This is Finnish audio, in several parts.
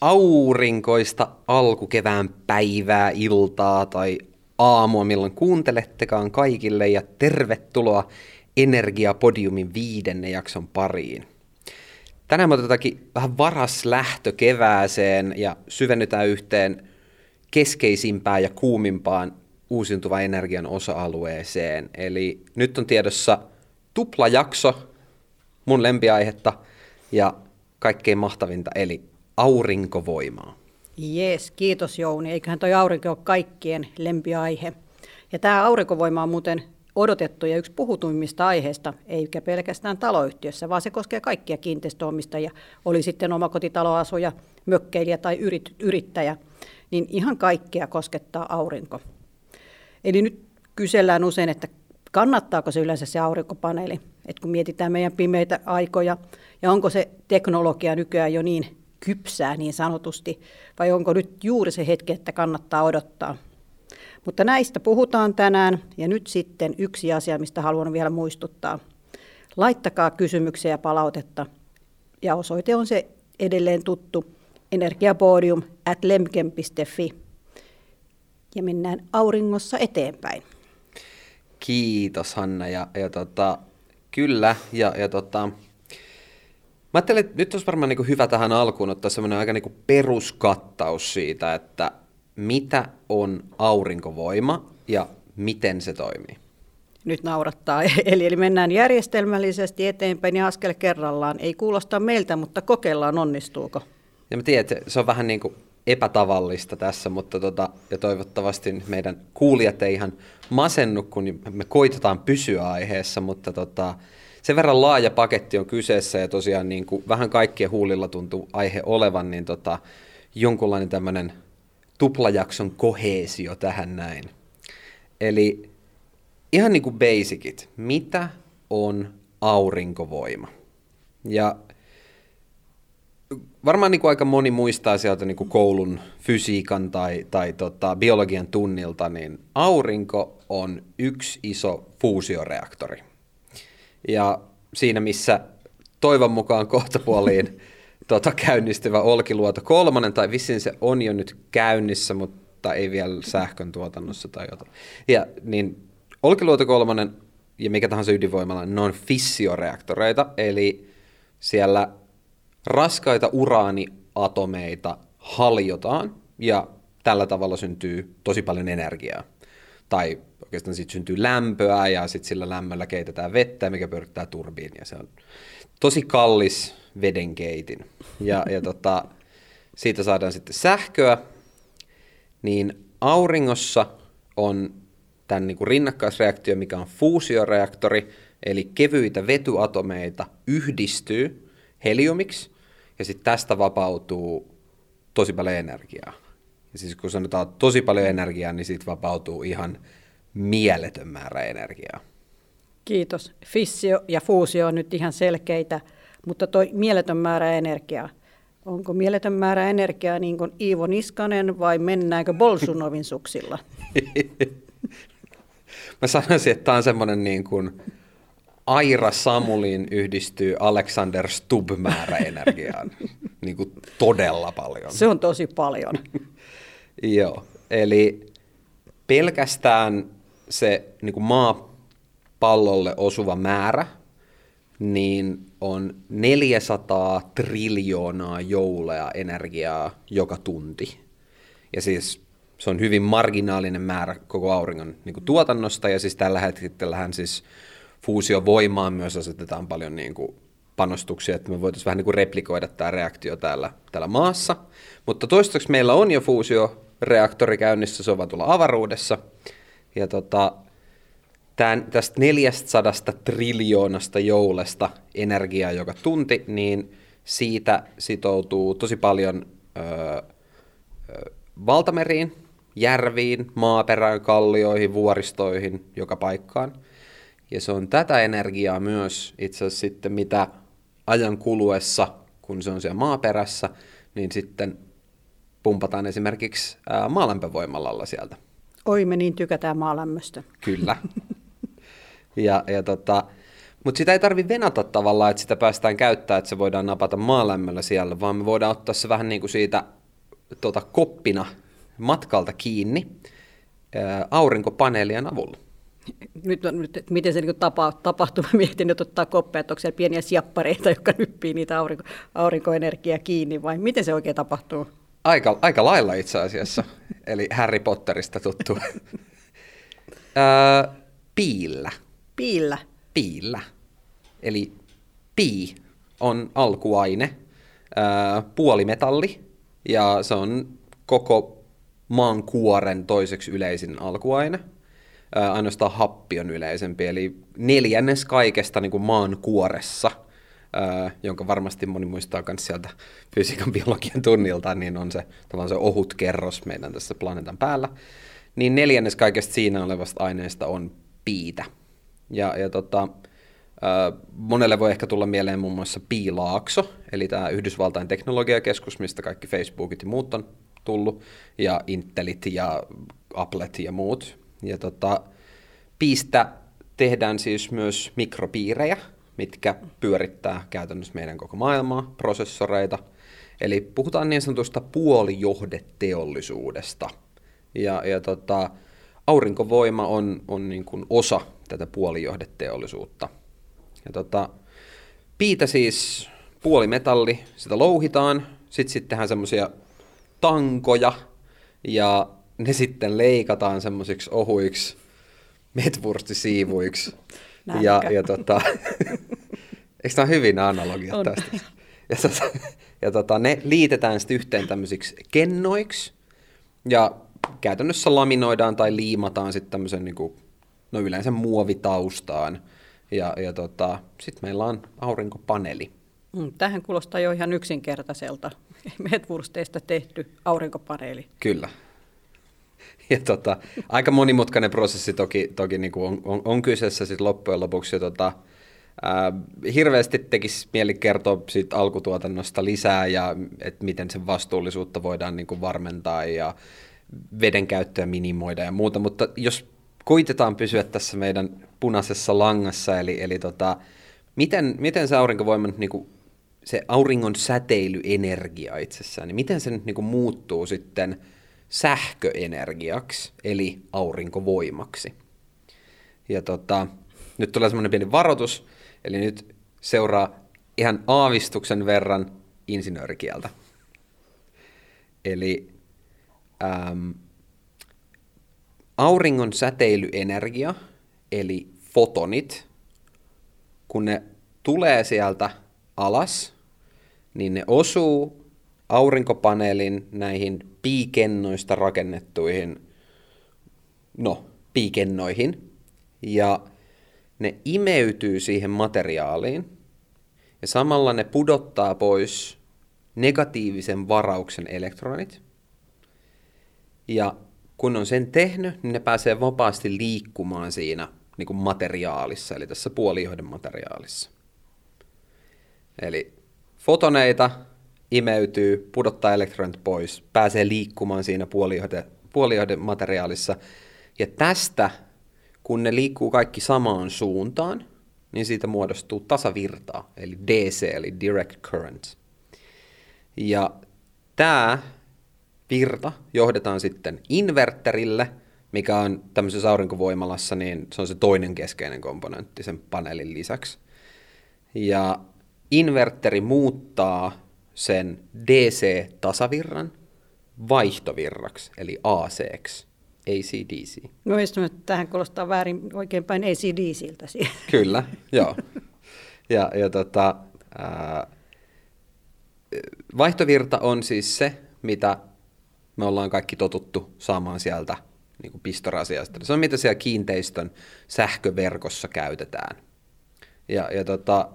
aurinkoista alkukevään päivää, iltaa tai aamua, milloin kuuntelettekaan kaikille ja tervetuloa Energiapodiumin viidenne jakson pariin. Tänään me otetaankin vähän varas lähtö kevääseen ja syvennytään yhteen keskeisimpään ja kuumimpaan uusiutuvan energian osa-alueeseen. Eli nyt on tiedossa tuplajakso mun lempiaihetta ja kaikkein mahtavinta, eli aurinkovoimaa. Jees, kiitos Jouni. Eiköhän toi aurinko ole kaikkien lempiaihe. Ja tämä aurinkovoima on muuten odotettu ja yksi puhutuimmista aiheista, eikä pelkästään taloyhtiössä, vaan se koskee kaikkia kiinteistöomistajia, oli sitten omakotitaloasuja, mökkeilijä tai yrit, yrittäjä, niin ihan kaikkea koskettaa aurinko. Eli nyt kysellään usein, että kannattaako se yleensä se aurinkopaneeli, että kun mietitään meidän pimeitä aikoja, ja onko se teknologia nykyään jo niin kypsää niin sanotusti, vai onko nyt juuri se hetki, että kannattaa odottaa. Mutta näistä puhutaan tänään, ja nyt sitten yksi asia, mistä haluan vielä muistuttaa. Laittakaa kysymyksiä ja palautetta, ja osoite on se edelleen tuttu energiapodium at lemken.fi. Ja mennään auringossa eteenpäin. Kiitos Hanna, ja, ja tota, kyllä, ja, ja tota, Mä ajattelen, että nyt olisi varmaan niin hyvä tähän alkuun ottaa semmoinen aika niin peruskattaus siitä, että mitä on aurinkovoima ja miten se toimii. Nyt naurattaa. Eli, eli mennään järjestelmällisesti eteenpäin ja askel kerrallaan. Ei kuulosta meiltä, mutta kokeillaan onnistuuko. Ja mä tiedän, että se on vähän niin kuin epätavallista tässä, mutta tota, ja toivottavasti meidän kuulijat ei ihan masennu, kun me koitetaan pysyä aiheessa, mutta tota, sen verran laaja paketti on kyseessä ja tosiaan niin kuin vähän kaikkien huulilla tuntuu aihe olevan, niin tota, jonkunlainen tämmöinen tuplajakson koheesio tähän näin. Eli ihan niin kuin basicit, mitä on aurinkovoima? Ja varmaan niin kuin aika moni muistaa sieltä niin kuin koulun fysiikan tai, tai tota, biologian tunnilta, niin aurinko on yksi iso fuusioreaktori. Ja siinä, missä toivon mukaan kohtapuoliin tota, käynnistyvä Olkiluoto kolmonen, tai vissiin se on jo nyt käynnissä, mutta ei vielä sähkön tuotannossa tai jotain. Ja niin Olkiluoto kolmonen ja mikä tahansa ydinvoimala, ne on fissioreaktoreita, eli siellä raskaita uraaniatomeita haljotaan, ja tällä tavalla syntyy tosi paljon energiaa. Tai oikeastaan siitä syntyy lämpöä ja sitten sillä lämmöllä keitetään vettä, mikä pyörittää turbiinia. Se on tosi kallis vedenkeitin. Ja, ja tota, siitä saadaan sitten sähköä. Niin auringossa on tämän niin kuin rinnakkaisreaktio, mikä on fuusioreaktori, eli kevyitä vetyatomeita yhdistyy heliumiksi, ja sitten tästä vapautuu tosi paljon energiaa. Ja siis kun sanotaan tosi paljon energiaa, niin siitä vapautuu ihan mieletön määrä energiaa. Kiitos. Fissio ja fuusio on nyt ihan selkeitä, mutta toi mieletön määrä energiaa. Onko mieletön määrä energiaa niin kuin Iivo Niskanen vai mennäänkö Bolsunovin suksilla? Mä sanoisin, että tämä on semmoinen niin kuin Aira Samulin yhdistyy Alexander Stubb määrä energiaan. niin kuin todella paljon. Se on tosi paljon. Joo, eli pelkästään se niin kuin maapallolle osuva määrä, niin on 400 triljoonaa joulea energiaa joka tunti. Ja siis se on hyvin marginaalinen määrä koko auringon niin kuin tuotannosta, ja siis tällä hetkellähän siis fuusiovoimaan myös asetetaan paljon niin kuin panostuksia, että me voitaisiin vähän niin kuin replikoida tämä reaktio täällä, täällä maassa. Mutta toistaiseksi meillä on jo fuusioreaktori käynnissä, se on vaan tuolla avaruudessa, ja tota, tämän, tästä 400 triljoonasta joulesta energiaa joka tunti, niin siitä sitoutuu tosi paljon ö, ö, valtameriin, järviin, maaperään, kallioihin, vuoristoihin, joka paikkaan. Ja se on tätä energiaa myös itse asiassa sitten, mitä ajan kuluessa, kun se on siellä maaperässä, niin sitten pumpataan esimerkiksi maalämpövoimalalla sieltä. Oi, me niin tykätään maalämmöstä. Kyllä. ja, ja tota, Mutta sitä ei tarvi venata tavallaan, että sitä päästään käyttämään, että se voidaan napata maalämmöllä siellä, vaan me voidaan ottaa se vähän niin kuin siitä tota, koppina matkalta kiinni ää, aurinkopaneelien avulla. Nyt, on, nyt että miten se niin tapa, tapahtuu, mä mietin, että ottaa koppeja, että onko siellä pieniä siappareita, jotka nyppii niitä aurinko, aurinkoenergiaa kiinni, vai miten se oikein tapahtuu? Aika, aika lailla itse asiassa, eli Harry Potterista tuttu. piillä. Piillä? Piillä. Eli pii on alkuaine, ää, puolimetalli, ja se on koko maan kuoren toiseksi yleisin alkuaine. Ainoastaan happi on yleisempi, eli neljännes kaikesta niin kuin maan kuoressa, jonka varmasti moni muistaa myös sieltä fysiikan biologian tunnilta, niin on se, se ohut kerros meidän tässä planeetan päällä. Niin neljännes kaikesta siinä olevasta aineesta on piitä. Ja, ja tota, monelle voi ehkä tulla mieleen muun muassa Piilaakso, eli tämä Yhdysvaltain teknologiakeskus, mistä kaikki Facebookit ja muut on tullut, ja Intelit ja Applet ja muut. Ja tota, piistä tehdään siis myös mikropiirejä, mitkä pyörittää käytännössä meidän koko maailmaa, prosessoreita. Eli puhutaan niin sanotusta puolijohdeteollisuudesta. Ja, ja tota, aurinkovoima on, on niin kuin osa tätä puolijohdeteollisuutta. Ja tota, piitä siis puolimetalli, sitä louhitaan, sitten sit tehdään semmoisia tankoja, ja ne sitten leikataan semmoisiksi ohuiksi metwurstisiivuiksi. ja, ja tota, eikö tämä hyvin analogia on. tästä? Ja, tota, ja tota, ne liitetään sitten yhteen tämmöisiksi kennoiksi, ja käytännössä laminoidaan tai liimataan sitten tämmöisen, niin kuin, no yleensä muovitaustaan, ja, ja tota, sitten meillä on aurinkopaneeli. Mm, tähän kuulostaa jo ihan yksinkertaiselta. Medwursteista tehty aurinkopaneeli. Kyllä. Ja tota, aika monimutkainen prosessi toki, toki niin kuin on, on, on kyseessä sit loppujen lopuksi. Ja tota, ää, hirveästi tekisi mieli kertoa siitä alkutuotannosta lisää ja että miten sen vastuullisuutta voidaan niin kuin varmentaa ja veden käyttöä minimoida ja muuta, mutta jos koitetaan pysyä tässä meidän punaisessa langassa, eli, eli tota, miten, miten se aurinkovoima, niin kuin, se auringon säteilyenergia itsessään, niin miten se nyt niin kuin muuttuu sitten sähköenergiaksi, eli aurinkovoimaksi. Ja tota, nyt tulee semmoinen pieni varoitus, eli nyt seuraa ihan aavistuksen verran insinöörikieltä. Eli äm, auringon säteilyenergia, eli fotonit, kun ne tulee sieltä alas, niin ne osuu aurinkopaneelin näihin piikennoista rakennettuihin, no, piikennoihin, ja ne imeytyy siihen materiaaliin, ja samalla ne pudottaa pois negatiivisen varauksen elektronit, ja kun on sen tehnyt, niin ne pääsee vapaasti liikkumaan siinä niin kuin materiaalissa, eli tässä puolijohden materiaalissa. Eli fotoneita imeytyy, pudottaa elektronit pois, pääsee liikkumaan siinä puolijohde, puolijohden materiaalissa. Ja tästä, kun ne liikkuu kaikki samaan suuntaan, niin siitä muodostuu tasavirtaa, eli DC, eli Direct Current. Ja tämä virta johdetaan sitten inverterille, mikä on tämmöisessä aurinkovoimalassa, niin se on se toinen keskeinen komponentti sen paneelin lisäksi. Ja inverteri muuttaa sen DC-tasavirran vaihtovirraksi, eli AC-ksi, ACDC. No että tähän kuulostaa väärin oikeinpäin ACDCiltä. Kyllä, joo. Ja, ja tota, ää, vaihtovirta on siis se, mitä me ollaan kaikki totuttu saamaan sieltä niin kuin pistorasiasta. Se on mitä siellä kiinteistön sähköverkossa käytetään. Ja, ja tota,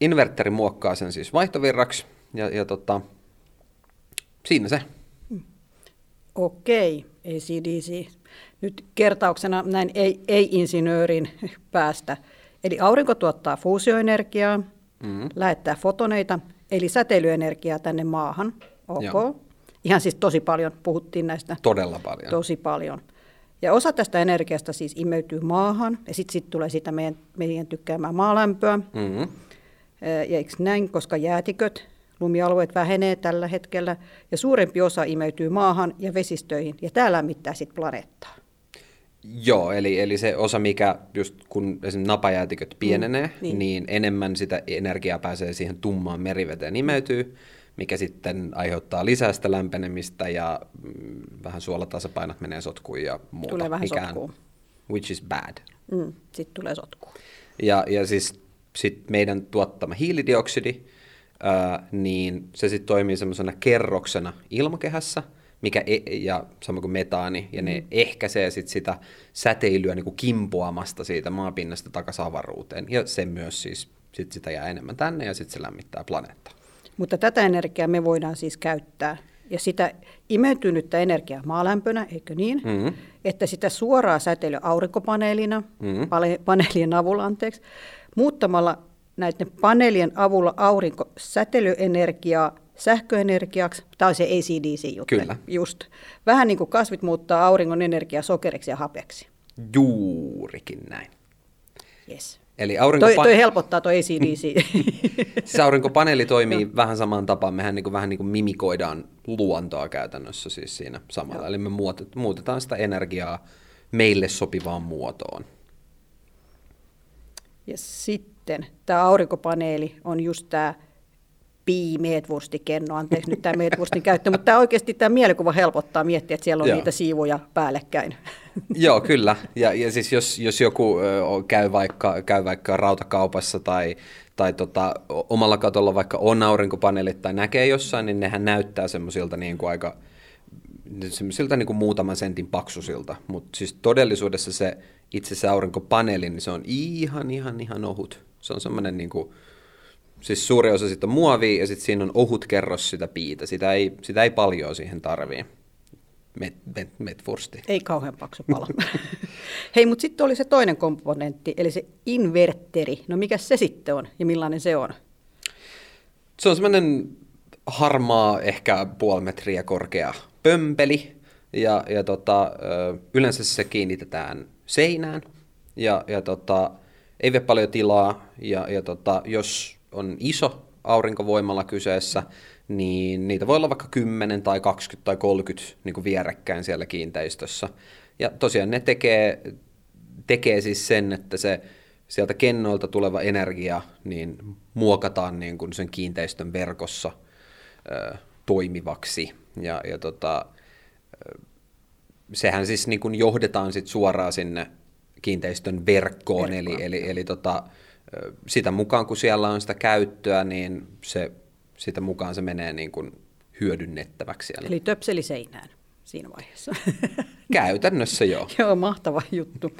inverteri muokkaa sen siis vaihtovirraksi, ja, ja tota, siinä se. Okei, ACDC. Nyt kertauksena näin ei, ei-insinöörin päästä. Eli aurinko tuottaa fuusioenergiaa, mm-hmm. lähettää fotoneita, eli säteilyenergiaa tänne maahan. Ok. Joo. Ihan siis tosi paljon puhuttiin näistä. Todella paljon. Tosi paljon. Ja osa tästä energiasta siis imeytyy maahan, ja sitten sit tulee sitä meidän, meidän tykkäämää maalämpöä. Mm-hmm. Ja eikö näin, koska jäätiköt, lumialueet vähenee tällä hetkellä, ja suurempi osa imeytyy maahan ja vesistöihin, ja tämä lämmittää sitten planeettaa. Joo, eli, eli se osa, mikä just kun esimerkiksi napajäätiköt pienenee, mm, niin. niin enemmän sitä energiaa pääsee siihen tummaan meriveteen imeytyy, mikä sitten aiheuttaa lisää sitä lämpenemistä ja mm, vähän suolatasapainot menee sotkuun ja muuta. Tulee vähän mikään, sotkuun. Which is bad. Mm, sitten tulee sotkuun. Ja, ja siis sit meidän tuottama hiilidioksidi, ää, niin se sitten toimii semmoisena kerroksena ilmakehässä, mikä e- ja sama kuin metaani, ja ne mm. ehkäisee sit sitä säteilyä niin kuin kimpoamasta siitä maapinnasta takaisin avaruuteen. Ja se myös siis sit sitä jää enemmän tänne, ja sitten se lämmittää planeettaa. Mutta tätä energiaa me voidaan siis käyttää. Ja sitä imeytynyttä energiaa maalämpönä, eikö niin? Mm-hmm. Että sitä suoraa säteilyä aurinkopaneelina, mm-hmm. paneelien avulla anteeksi, muuttamalla näiden paneelien avulla aurinkosäteilyenergiaa sähköenergiaksi. Tämä on se ACDC-juttu. Kyllä. Just. Vähän niin kuin kasvit muuttaa auringon energiaa sokeriksi ja hapeksi. Juurikin näin. Yes. Eli aurinkopa- toi, toi helpottaa toi ACDC. siis aurinkopaneeli toimii vähän samaan tapaan. Mehän niin kuin, vähän niin kuin mimikoidaan luontoa käytännössä siis siinä samalla. Joo. Eli me muutetaan sitä energiaa meille sopivaan muotoon. Ja sitten tämä aurinkopaneeli on just tämä piimeetwurstikenno, anteeksi nyt tämä meetwurstin käyttö, mutta tämä oikeasti tämä mielikuva helpottaa miettiä, että siellä on Joo. niitä siivuja päällekkäin. Joo, kyllä. Ja, ja siis jos, jos joku käy, vaikka, käy vaikka rautakaupassa tai, tai tota, omalla katolla vaikka on aurinkopaneelit tai näkee jossain, niin nehän näyttää semmoisilta niin kuin aika semmoisilta niin kuin muutaman sentin paksusilta, mutta siis todellisuudessa se itse se aurinkopaneeli, niin se on ihan, ihan, ihan ohut. Se on semmoinen niin kuin, siis suuri osa sitten on muovia ja sitten siinä on ohut kerros sitä piitä. Sitä ei, sitä ei paljon siihen tarvii. Met, met, metfursti. Ei kauhean paksu pala. Hei, mutta sitten oli se toinen komponentti, eli se inverteri. No mikä se sitten on ja millainen se on? Se on semmoinen harmaa, ehkä puoli metriä korkea pömpeli. Ja, ja tota, yleensä se kiinnitetään seinään. Ja, ja tota, ei vie paljon tilaa. Ja, ja tota, jos on iso aurinkovoimalla kyseessä, niin niitä voi olla vaikka 10 tai 20 tai 30 niin kuin vierekkäin siellä kiinteistössä. Ja tosiaan ne tekee, tekee siis sen, että se sieltä kennoilta tuleva energia niin muokataan niin kuin sen kiinteistön verkossa ö, toimivaksi. Ja, ja tota, sehän siis niin kuin johdetaan sit suoraan sinne kiinteistön verkkoon, eli, eli, eli tota, sitä mukaan kun siellä on sitä käyttöä, niin se, sitä mukaan se menee niin kuin hyödynnettäväksi siellä. Eli töpseli seinään siinä vaiheessa. Käytännössä joo. joo, mahtava juttu.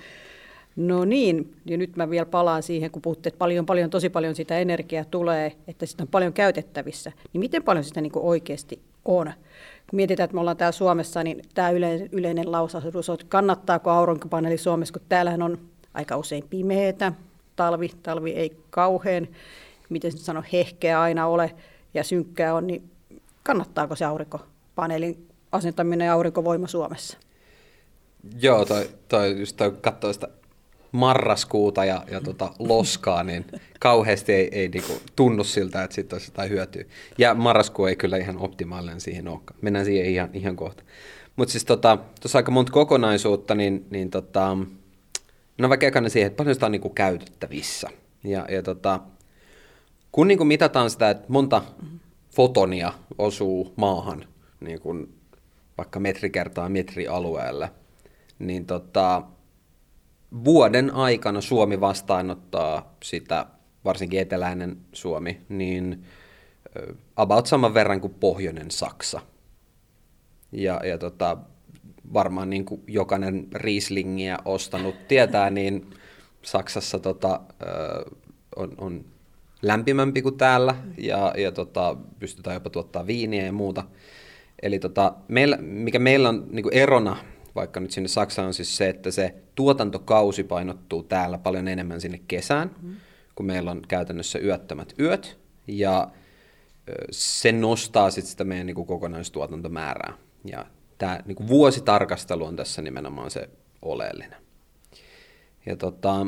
No niin, ja nyt mä vielä palaan siihen, kun puhutte, että paljon, paljon, tosi paljon sitä energiaa tulee, että sitä on paljon käytettävissä. Niin miten paljon sitä niin kuin oikeasti on? Kun mietitään, että me ollaan täällä Suomessa, niin tämä yleinen, lausahdus on, että kannattaako aurinkopaneeli Suomessa, kun täällähän on aika usein pimeätä, talvi, talvi ei kauhean, miten sano, hehkeä aina ole ja synkkää on, niin kannattaako se aurinkopaneelin asentaminen ja aurinkovoima Suomessa? Joo, toi, toi just toi katsoo sitä marraskuuta ja, ja tota loskaa, niin kauheasti ei, ei niinku tunnu siltä, että siitä olisi jotain hyötyä. Ja marraskuu ei kyllä ihan optimaalinen siihen olekaan. Mennään siihen ihan, ihan kohta. Mutta siis tota, tuossa aika monta kokonaisuutta, niin, niin tota, No vaikka siihen, että paljon sitä on niin kuin käytettävissä. Ja, ja tota, kun niin kuin mitataan sitä, että monta fotonia osuu maahan niin kuin vaikka metri kertaa metri alueelle, niin tota, vuoden aikana Suomi vastaanottaa sitä, varsinkin eteläinen Suomi, niin about saman verran kuin pohjoinen Saksa. Ja, ja tota, varmaan niin kuin jokainen Rieslingiä ostanut tietää, niin Saksassa tota, on, on lämpimämpi kuin täällä ja, ja tota, pystytään jopa tuottaa viiniä ja muuta. Eli tota, meillä, mikä meillä on niin kuin erona vaikka nyt sinne Saksaan on siis se, että se tuotantokausi painottuu täällä paljon enemmän sinne kesään, mm. kun meillä on käytännössä yöttömät yöt, ja se nostaa sitten sitä meidän niin kuin kokonaistuotantomäärää. Ja tämä niin kuin vuositarkastelu on tässä nimenomaan se oleellinen. Ja tota,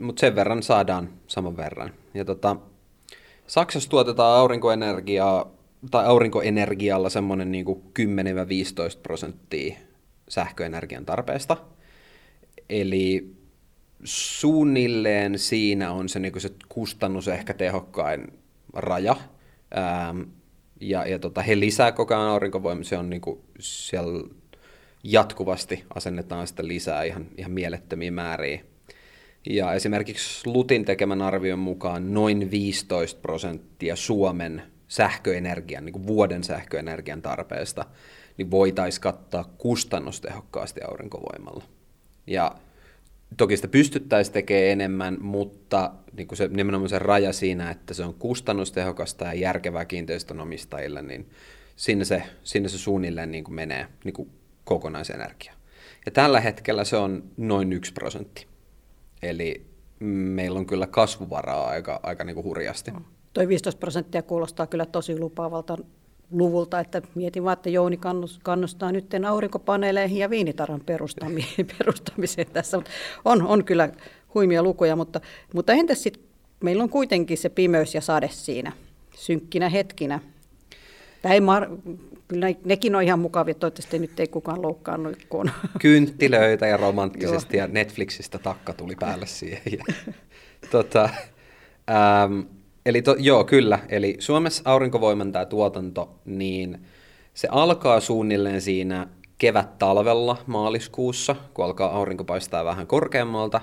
mutta sen verran saadaan saman verran. Ja tota, Saksassa tuotetaan aurinkoenergiaa tai aurinkoenergialla semmoinen niin 10-15 prosenttia sähköenergian tarpeesta. Eli suunnilleen siinä on se, niin se kustannus ehkä tehokkain raja. Ähm, ja, ja tota, he lisää koko ajan aurinkovoimaa, se on niin kuin siellä jatkuvasti asennetaan sitä lisää ihan, ihan mielettömiä määriä. Ja esimerkiksi Lutin tekemän arvion mukaan noin 15 prosenttia Suomen sähköenergian, niin kuin vuoden sähköenergian tarpeesta, niin voitaisiin kattaa kustannustehokkaasti aurinkovoimalla. Ja toki sitä pystyttäisiin tekemään enemmän, mutta niin kuin se, nimenomaan se raja siinä, että se on kustannustehokasta ja järkevää kiinteistönomistajille, niin sinne se, sinne se suunnilleen niin kuin menee niin kuin kokonaisenergia. Ja tällä hetkellä se on noin yksi prosentti. Eli meillä on kyllä kasvuvaraa aika, aika niin kuin hurjasti. No. Toi 15 prosenttia kuulostaa kyllä tosi lupaavalta luvulta, että mietin vaan, että Jouni kannustaa nyt aurinkopaneeleihin ja viinitaran perustamiseen tässä. Mutta on, on kyllä huimia lukuja, mutta, mutta entäs sitten, meillä on kuitenkin se pimeys ja sade siinä synkkinä hetkinä. Tai mar- kyllä nekin on ihan mukavia, toivottavasti nyt ei kukaan loukkaannut. Kun Kynttilöitä ja romanttisesti ja Netflixistä takka tuli päälle siihen. Ja, tota, ähm, eli to, joo, kyllä. Eli Suomessa aurinkovoiman tämä tuotanto, niin se alkaa suunnilleen siinä kevät-talvella maaliskuussa, kun alkaa aurinko paistaa vähän korkeammalta,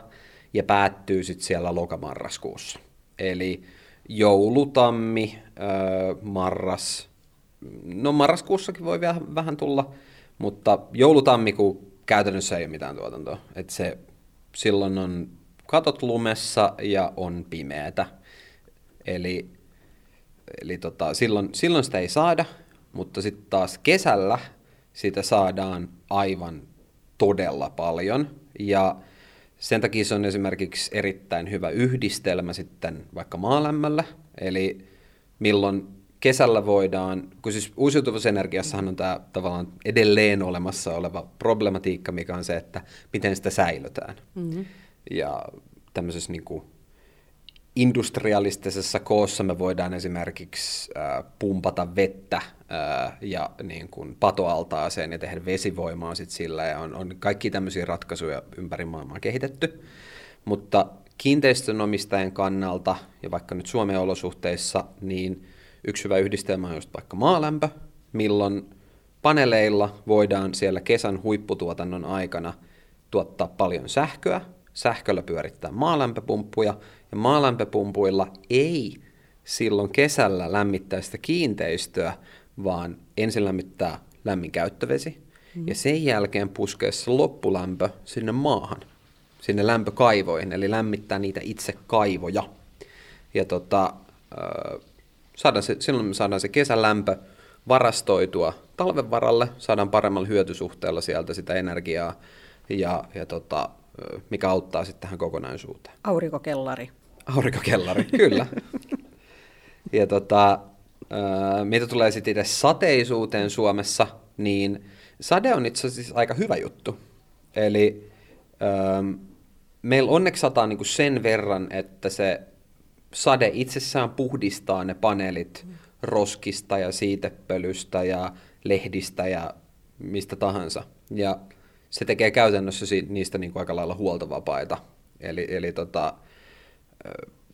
ja päättyy sitten siellä lokamarraskuussa. Eli joulu, tammi, öö, marras, no marraskuussakin voi vielä vähän tulla, mutta joulutammikuu käytännössä ei ole mitään tuotantoa. Et se, silloin on katot lumessa ja on pimeätä. Eli, eli tota, silloin, silloin sitä ei saada, mutta sitten taas kesällä sitä saadaan aivan todella paljon. Ja sen takia se on esimerkiksi erittäin hyvä yhdistelmä sitten vaikka maalämmöllä. Eli milloin kesällä voidaan, kun siis uusiutuvassa energiassahan on tämä tavallaan edelleen olemassa oleva problematiikka, mikä on se, että miten sitä säilötään. Mm-hmm. Ja tämmöisessä niin kuin industrialistisessa koossa me voidaan esimerkiksi pumpata vettä ja niin kuin patoaltaaseen ja tehdä vesivoimaa sit sillä, ja on, on kaikki tämmöisiä ratkaisuja ympäri maailmaa kehitetty. Mutta kiinteistönomistajan kannalta, ja vaikka nyt Suomen olosuhteissa, niin Yksi hyvä yhdistelmä on just vaikka maalämpö, milloin paneeleilla voidaan siellä kesän huipputuotannon aikana tuottaa paljon sähköä, sähköllä pyörittää maalämpöpumppuja, ja maalämpöpumpuilla ei silloin kesällä lämmittää sitä kiinteistöä, vaan ensin lämmittää lämmin käyttövesi, mm. ja sen jälkeen puskee se loppulämpö sinne maahan, sinne lämpökaivoihin, eli lämmittää niitä itse kaivoja. Ja tota, saadaan se, silloin me saadaan se kesälämpö varastoitua talven varalle, saadaan paremmalla hyötysuhteella sieltä sitä energiaa, ja, ja tota, mikä auttaa sitten tähän kokonaisuuteen. Aurinkokellari. Aurinkokellari, kyllä. ja tota, mitä tulee sitten itse sateisuuteen Suomessa, niin sade on itse asiassa aika hyvä juttu. Eli meillä onneksi sataa niinku sen verran, että se sade itsessään puhdistaa ne paneelit roskista ja siitepölystä ja lehdistä ja mistä tahansa. Ja se tekee käytännössä niistä niin kuin aika lailla huoltovapaita. Eli, eli tota,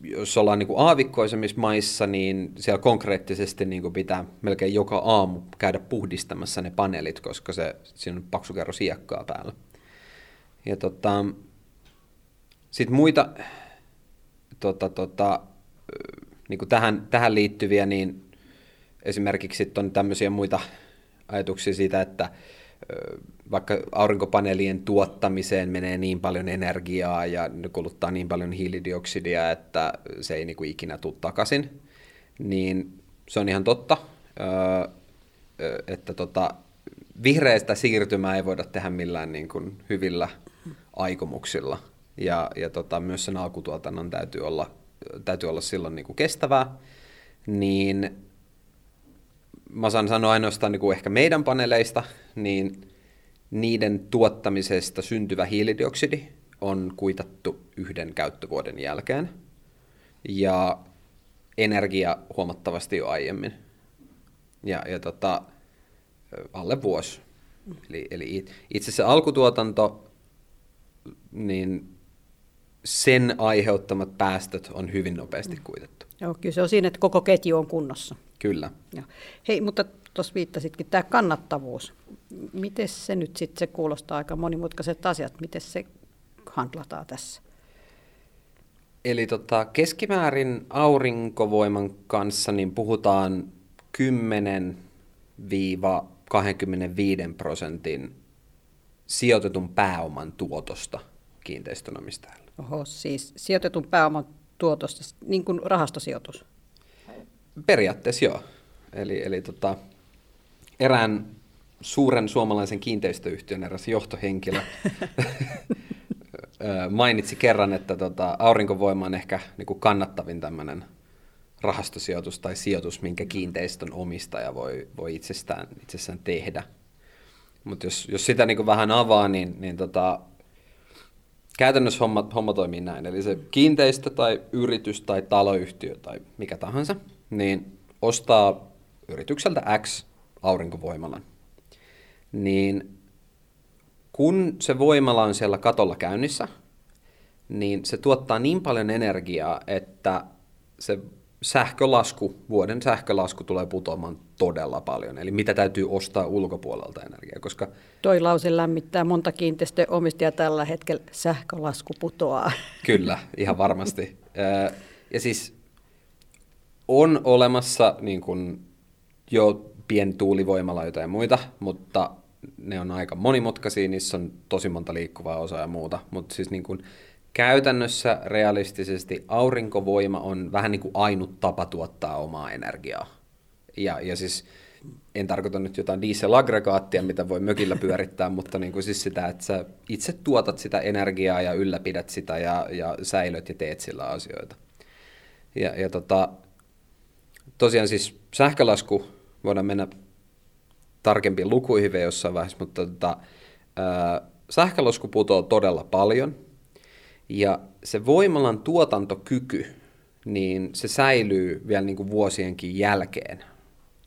jos ollaan niin kuin aavikkoisemmissa maissa, niin siellä konkreettisesti niin kuin pitää melkein joka aamu käydä puhdistamassa ne paneelit, koska se, siinä on paksu kerro siekkaa päällä. Ja tota, sitten muita tota, tota, niin kuin tähän, tähän liittyviä, niin esimerkiksi on tämmöisiä muita ajatuksia siitä, että vaikka aurinkopaneelien tuottamiseen menee niin paljon energiaa ja ne kuluttaa niin paljon hiilidioksidia, että se ei niin kuin ikinä tule takaisin, niin se on ihan totta, että tota, vihreästä siirtymää ei voida tehdä millään niin kuin hyvillä aikomuksilla. Ja, ja tota, myös sen alkutuotannon täytyy olla täytyy olla silloin niin kuin kestävää, niin mä saan sanoa ainoastaan niin kuin ehkä meidän paneeleista, niin niiden tuottamisesta syntyvä hiilidioksidi on kuitattu yhden käyttövuoden jälkeen ja energia huomattavasti jo aiemmin. Ja, ja tota, alle vuosi. Eli, eli itse se alkutuotanto, niin sen aiheuttamat päästöt on hyvin nopeasti kuitettu. Joo, kyllä se on siinä, että koko ketju on kunnossa. Kyllä. Joo. Hei, mutta tuossa viittasitkin, tämä kannattavuus. Miten se nyt sitten, se kuulostaa aika monimutkaiset asiat, miten se handlataan tässä? Eli tota, keskimäärin aurinkovoiman kanssa niin puhutaan 10-25 prosentin sijoitetun pääoman tuotosta kiinteistönomistajalle. Oho, siis sijoitetun pääoman tuotosta, niin kuin rahastosijoitus? Periaatteessa joo. Eli, eli tota, erään suuren suomalaisen kiinteistöyhtiön eräs johtohenkilö mainitsi kerran, että tota, aurinkovoima on ehkä niin kuin kannattavin tämmöinen rahastosijoitus tai sijoitus, minkä kiinteistön omistaja voi, voi itsestään, itsessään tehdä. Mutta jos, jos sitä niin kuin vähän avaa, niin, niin tota, käytännössä homma, homma toimii näin. Eli se kiinteistö tai yritys tai taloyhtiö tai mikä tahansa, niin ostaa yritykseltä X aurinkovoimalan. Niin kun se voimala on siellä katolla käynnissä, niin se tuottaa niin paljon energiaa, että se sähkölasku, vuoden sähkölasku tulee putoamaan todella paljon. Eli mitä täytyy ostaa ulkopuolelta energiaa, koska... Toi lause lämmittää monta kiinteistöomistajaa tällä hetkellä, sähkölasku putoaa. Kyllä, ihan varmasti. Ja siis on olemassa niin kuin, jo pientuulivoimaloita ja muita, mutta ne on aika monimutkaisia, niissä on tosi monta liikkuvaa osaa ja muuta, mutta siis niin kuin, käytännössä realistisesti aurinkovoima on vähän niin kuin ainut tapa tuottaa omaa energiaa. Ja, ja siis en tarkoita nyt jotain dieselaggregaattia, mitä voi mökillä pyörittää, mutta niin kuin siis sitä, että sä itse tuotat sitä energiaa ja ylläpidät sitä ja, ja säilöt ja teet sillä asioita. Ja, ja tota, tosiaan siis sähkölasku, voidaan mennä tarkempiin lukuihin vielä jossain vaiheessa, mutta tota, ää, sähkölasku putoaa todella paljon, ja se voimalan tuotantokyky, niin se säilyy vielä niin kuin vuosienkin jälkeen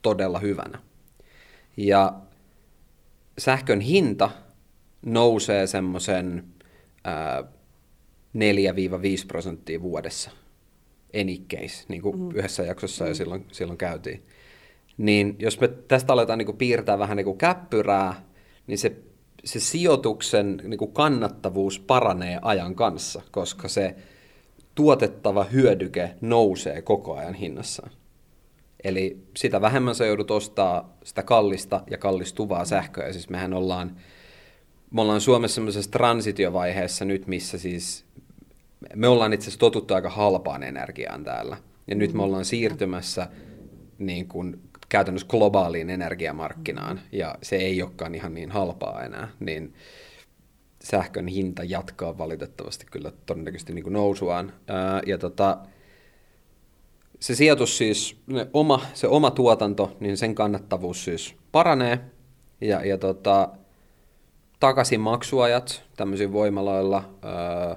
todella hyvänä. Ja sähkön hinta nousee semmoisen 4-5 prosenttia vuodessa enikkeis, niin kuin mm. yhdessä jaksossa mm. jo silloin, silloin käytiin. Niin jos me tästä aletaan niin kuin piirtää vähän niin kuin käppyrää, niin se se sijoituksen niin kuin kannattavuus paranee ajan kanssa, koska se tuotettava hyödyke nousee koko ajan hinnassaan. Eli sitä vähemmän sä joudut ostaa sitä kallista ja kallistuvaa sähköä. Siis mehän ollaan, me ollaan Suomessa semmoisessa transitiovaiheessa nyt, missä siis me ollaan itse asiassa totuttu aika halpaan energiaan täällä. Ja nyt me ollaan siirtymässä niin kuin käytännössä globaaliin energiamarkkinaan, ja se ei olekaan ihan niin halpaa enää, niin sähkön hinta jatkaa valitettavasti kyllä todennäköisesti niin kuin nousuaan. Ja tota, se sijoitus siis, oma, se oma tuotanto, niin sen kannattavuus siis paranee, ja, ja tota, takaisin maksuajat tämmöisiin voimaloilla, ää,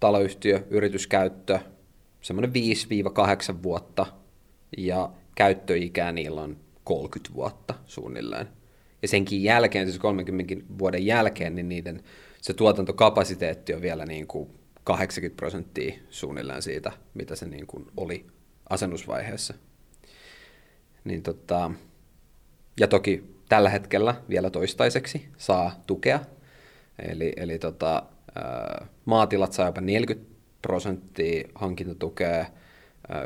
taloyhtiö, yrityskäyttö, semmoinen 5-8 vuotta, ja käyttöikää niillä on 30 vuotta suunnilleen. Ja senkin jälkeen, siis 30 vuoden jälkeen, niin niiden se tuotantokapasiteetti on vielä niin kuin 80 prosenttia suunnilleen siitä, mitä se niin kuin oli asennusvaiheessa. Niin tota, ja toki tällä hetkellä vielä toistaiseksi saa tukea. Eli, eli tota, maatilat saa jopa 40 prosenttia hankintatukea,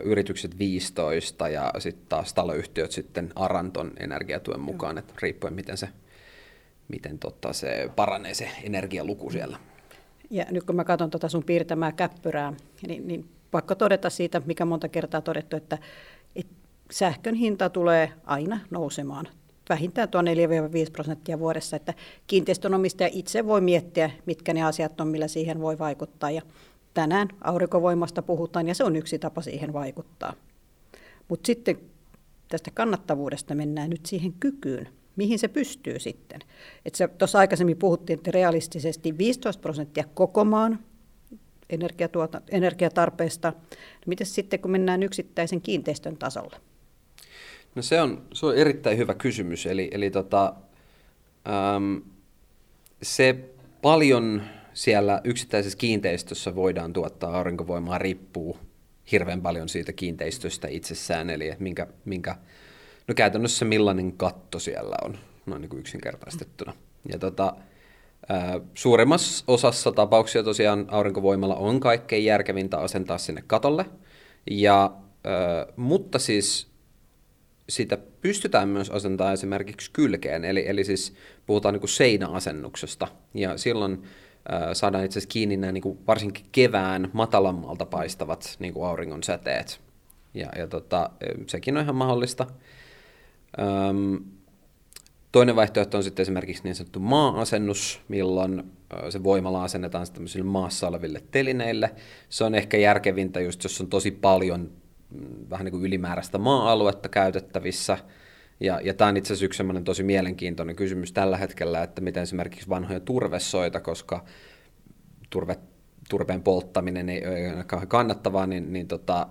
yritykset 15 ja sitten taas taloyhtiöt sitten Aranton energiatuen mukaan, Joo. että riippuen miten se, miten tota se paranee se energialuku siellä. Ja nyt kun mä katson tuota sun piirtämää käppyrää, niin, niin pakko todeta siitä, mikä monta kertaa todettu, että, että sähkön hinta tulee aina nousemaan vähintään tuo 4-5 prosenttia vuodessa, että kiinteistönomistaja itse voi miettiä, mitkä ne asiat on, millä siihen voi vaikuttaa. Ja tänään aurinkovoimasta puhutaan ja se on yksi tapa siihen vaikuttaa. Mutta sitten tästä kannattavuudesta mennään nyt siihen kykyyn, mihin se pystyy sitten. Tuossa aikaisemmin puhuttiin, että realistisesti 15 prosenttia koko maan energiatarpeesta. Miten sitten, kun mennään yksittäisen kiinteistön tasolle? No se on, se on erittäin hyvä kysymys. Eli, eli tota, äm, se paljon siellä yksittäisessä kiinteistössä voidaan tuottaa aurinkovoimaa riippuu hirveän paljon siitä kiinteistöstä itsessään, eli minkä, minkä, no käytännössä millainen katto siellä on, noin niin kuin yksinkertaistettuna. Ja tota, suurimmassa osassa tapauksia tosiaan aurinkovoimalla on kaikkein järkevintä asentaa sinne katolle, ja, mutta siis sitä pystytään myös asentamaan esimerkiksi kylkeen, eli, eli siis puhutaan niin kuin seinäasennuksesta, ja silloin saadaan itse asiassa kiinni nämä niin kuin varsinkin kevään matalammalta paistavat niin kuin auringon säteet. Ja, ja tota, sekin on ihan mahdollista. Öm, toinen vaihtoehto on sitten esimerkiksi niin sanottu maa-asennus, milloin se voimala asennetaan tämmöisille maassa oleville telineille. Se on ehkä järkevintä just, jos on tosi paljon mm, vähän niin kuin ylimääräistä maa-aluetta käytettävissä – ja, ja tämä on itse asiassa yksi tosi mielenkiintoinen kysymys tällä hetkellä, että miten esimerkiksi vanhoja turvesoita, koska turve, turpeen polttaminen ei ole kauhean kannattavaa, niin, niin tota,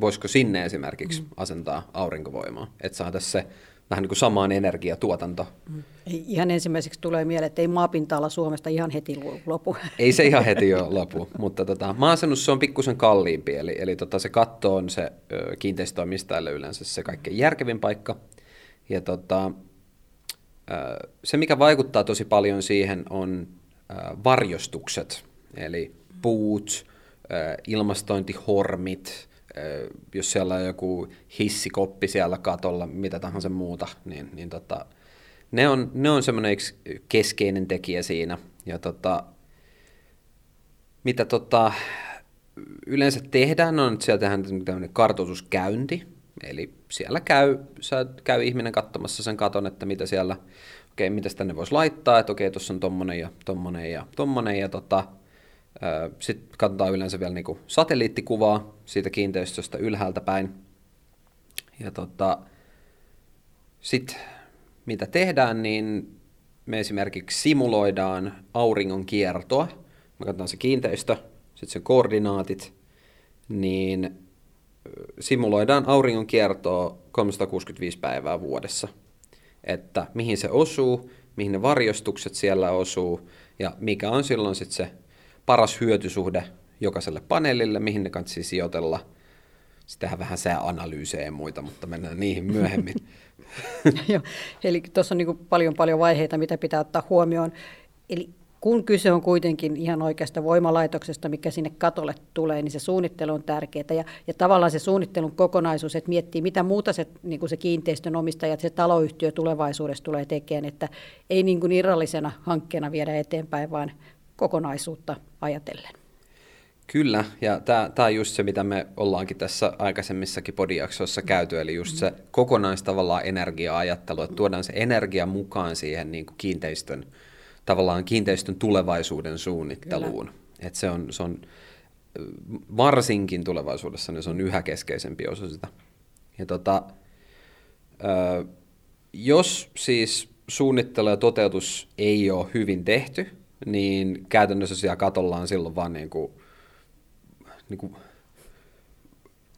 voisiko sinne esimerkiksi mm. asentaa aurinkovoimaa, että saataisiin se vähän niin kuin samaan energiatuotanto. Mm. Ihan ensimmäiseksi tulee mieleen, että ei maapinta-ala Suomesta ihan heti lopu. Ei se ihan heti jo lopu, mutta tota, maasennus se on pikkusen kalliimpi, eli, eli tota, se katto on se kiinteistöomistajalle yleensä se kaikkein järkevin paikka. Ja tota, se, mikä vaikuttaa tosi paljon siihen, on varjostukset, eli puut, ilmastointihormit, jos siellä on joku hissikoppi siellä katolla, mitä tahansa muuta, niin, niin tota, ne on, ne on semmoinen yksi keskeinen tekijä siinä. Ja tota, mitä tota, yleensä tehdään, on, että siellä tehdään tämmöinen kartoituskäynti, eli siellä käy, käy ihminen katsomassa sen katon, että mitä siellä, okei, okay, mitä tänne voisi laittaa, että okei, okay, tuossa on tommonen ja tommonen ja tommonen, ja tota, sitten katsotaan yleensä vielä niinku satelliittikuvaa siitä kiinteistöstä ylhäältä päin. Ja tota, sitten mitä tehdään, niin me esimerkiksi simuloidaan auringon kiertoa. Me katsotaan se kiinteistö, sitten sen koordinaatit, niin simuloidaan auringon kiertoa 365 päivää vuodessa. Että mihin se osuu, mihin ne varjostukset siellä osuu ja mikä on silloin sitten se paras hyötysuhde jokaiselle paneelille, mihin ne kannattaa sijoitella. Sitähän vähän sääanalyysejä ja muita, mutta mennään niihin myöhemmin. Joo, eli tuossa on niin paljon paljon vaiheita, mitä pitää ottaa huomioon. Eli kun kyse on kuitenkin ihan oikeasta voimalaitoksesta, mikä sinne katolle tulee, niin se suunnittelu on tärkeää. Ja, ja tavallaan se suunnittelun kokonaisuus, että miettii, mitä muuta se, niin kuin se kiinteistön omistaja, se taloyhtiö tulevaisuudessa tulee tekemään, että ei niin kuin irrallisena hankkeena viedä eteenpäin, vaan kokonaisuutta ajatellen. Kyllä, ja tämä on just se, mitä me ollaankin tässä aikaisemmissakin podiaksoissa käyty, eli just se kokonaistavallaan energia-ajattelu, että tuodaan se energia mukaan siihen niin kuin kiinteistön, tavallaan kiinteistön tulevaisuuden suunnitteluun. että se on, se on varsinkin tulevaisuudessa, niin se on yhä keskeisempi osa sitä. Ja tota, jos siis suunnittelu ja toteutus ei ole hyvin tehty, niin käytännössä siellä katolla on silloin vaan niin kuin, niin kuin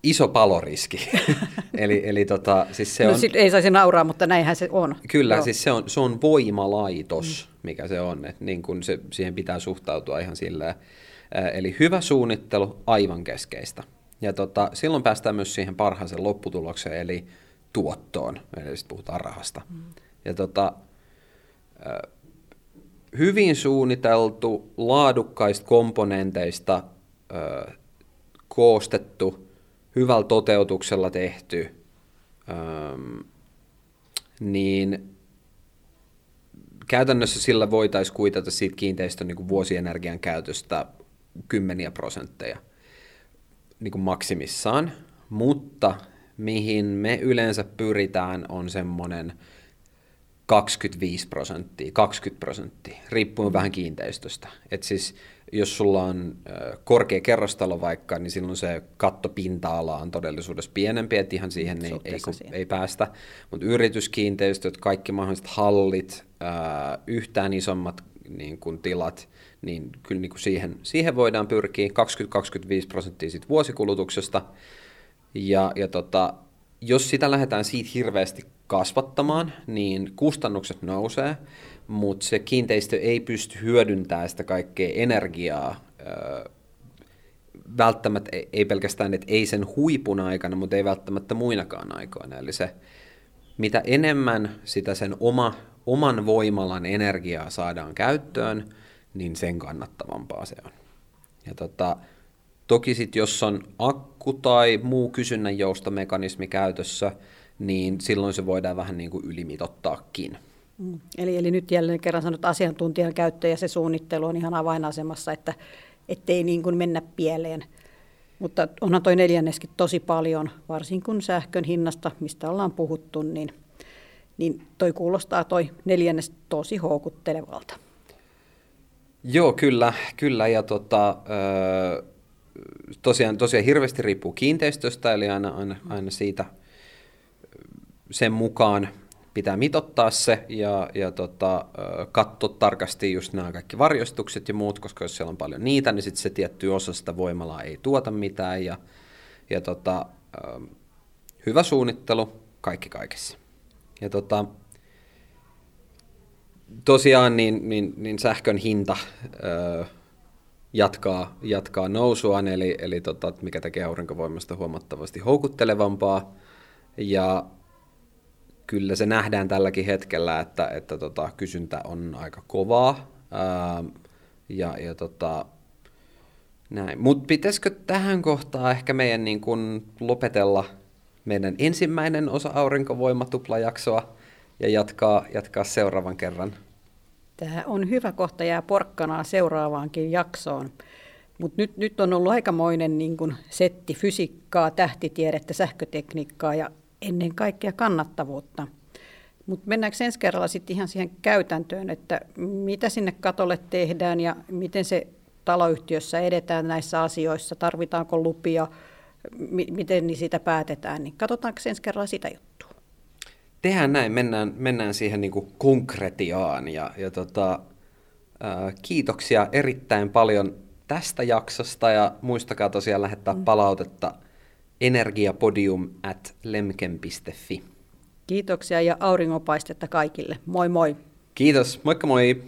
iso paloriski. eli, eli tota, siis se no, on... Sit ei saisi nauraa, mutta näinhän se on. Kyllä, Joo. siis se on, se on voimalaitos, mm. mikä se on. että niin kun se, siihen pitää suhtautua ihan silleen. Eli hyvä suunnittelu, aivan keskeistä. Ja tota, silloin päästään myös siihen parhaaseen lopputulokseen, eli tuottoon. Eli sitten puhutaan rahasta. Mm. Ja tota, hyvin suunniteltu, laadukkaista komponenteista ö, koostettu, hyvällä toteutuksella tehty, ö, niin käytännössä sillä voitaisiin kuitata siitä kiinteistön niin kuin vuosienergian käytöstä kymmeniä prosentteja niin kuin maksimissaan, mutta mihin me yleensä pyritään on semmoinen 25 prosenttia, 20 prosenttia, riippuen vähän kiinteistöstä. Et siis jos sulla on korkea kerrostalo vaikka, niin silloin se kattopinta-ala on todellisuudessa pienempi, että ihan siihen ei, ei, siihen. ei päästä. Mutta yrityskiinteistöt, kaikki mahdolliset hallit, yhtään isommat niin kuin tilat, niin kyllä niin kuin siihen, siihen voidaan pyrkiä 20-25 prosenttia siitä vuosikulutuksesta. Ja, ja tota, jos sitä lähdetään siitä hirveästi kasvattamaan, niin kustannukset nousee, mutta se kiinteistö ei pysty hyödyntämään sitä kaikkea energiaa välttämättä, ei pelkästään, että ei sen huipun aikana, mutta ei välttämättä muinakaan aikoina. Eli se, mitä enemmän sitä sen oma, oman voimalan energiaa saadaan käyttöön, niin sen kannattavampaa se on. Ja tota, toki sitten jos on akku tai muu kysynnän joustomekanismi käytössä, niin silloin se voidaan vähän niin kuin ylimitottaakin. Mm. Eli, eli nyt jälleen kerran sanot, asiantuntijan käyttö ja se suunnittelu on ihan avainasemassa, että ettei niin kuin mennä pieleen. Mutta onhan toi neljänneskin tosi paljon, varsinkin kun sähkön hinnasta, mistä ollaan puhuttu, niin, niin toi kuulostaa toi neljännes tosi houkuttelevalta. Joo, kyllä, kyllä. Ja tota, tosiaan, tosiaan hirveästi riippuu kiinteistöstä, eli aina, aina, aina siitä sen mukaan pitää mitottaa se ja, ja tota, katsoa tarkasti just nämä kaikki varjostukset ja muut, koska jos siellä on paljon niitä, niin sitten se tietty osa sitä voimalaa ei tuota mitään. Ja, ja tota, hyvä suunnittelu, kaikki kaikessa. Ja tota, tosiaan niin, niin, niin sähkön hinta ö, jatkaa, jatkaa nousuaan, eli, eli tota, mikä tekee aurinkovoimasta huomattavasti houkuttelevampaa. Ja kyllä se nähdään tälläkin hetkellä, että, että tota, kysyntä on aika kovaa. Ää, ja, ja tota, näin. Mutta pitäisikö tähän kohtaan ehkä meidän niin kun lopetella meidän ensimmäinen osa aurinkovoimatuplajaksoa ja jatkaa, jatkaa seuraavan kerran? Tämä on hyvä kohta jää porkkanaa seuraavaankin jaksoon. Mutta nyt, nyt on ollut aikamoinen niin kun setti fysiikkaa, tähtitiedettä, sähkötekniikkaa ja ennen kaikkea kannattavuutta. Mutta mennäänkö ensi kerralla sitten ihan siihen käytäntöön, että mitä sinne katolle tehdään ja miten se taloyhtiössä edetään näissä asioissa, tarvitaanko lupia, m- miten niin päätetään, niin katsotaanko ensi kerralla sitä juttua. Tehdään näin, mennään, mennään siihen niin kuin konkretiaan ja, ja tota, ää, kiitoksia erittäin paljon tästä jaksosta ja muistakaa tosiaan lähettää mm. palautetta – energiapodium at lemken.fi. Kiitoksia ja auringopaistetta kaikille. Moi moi. Kiitos, moikka moi.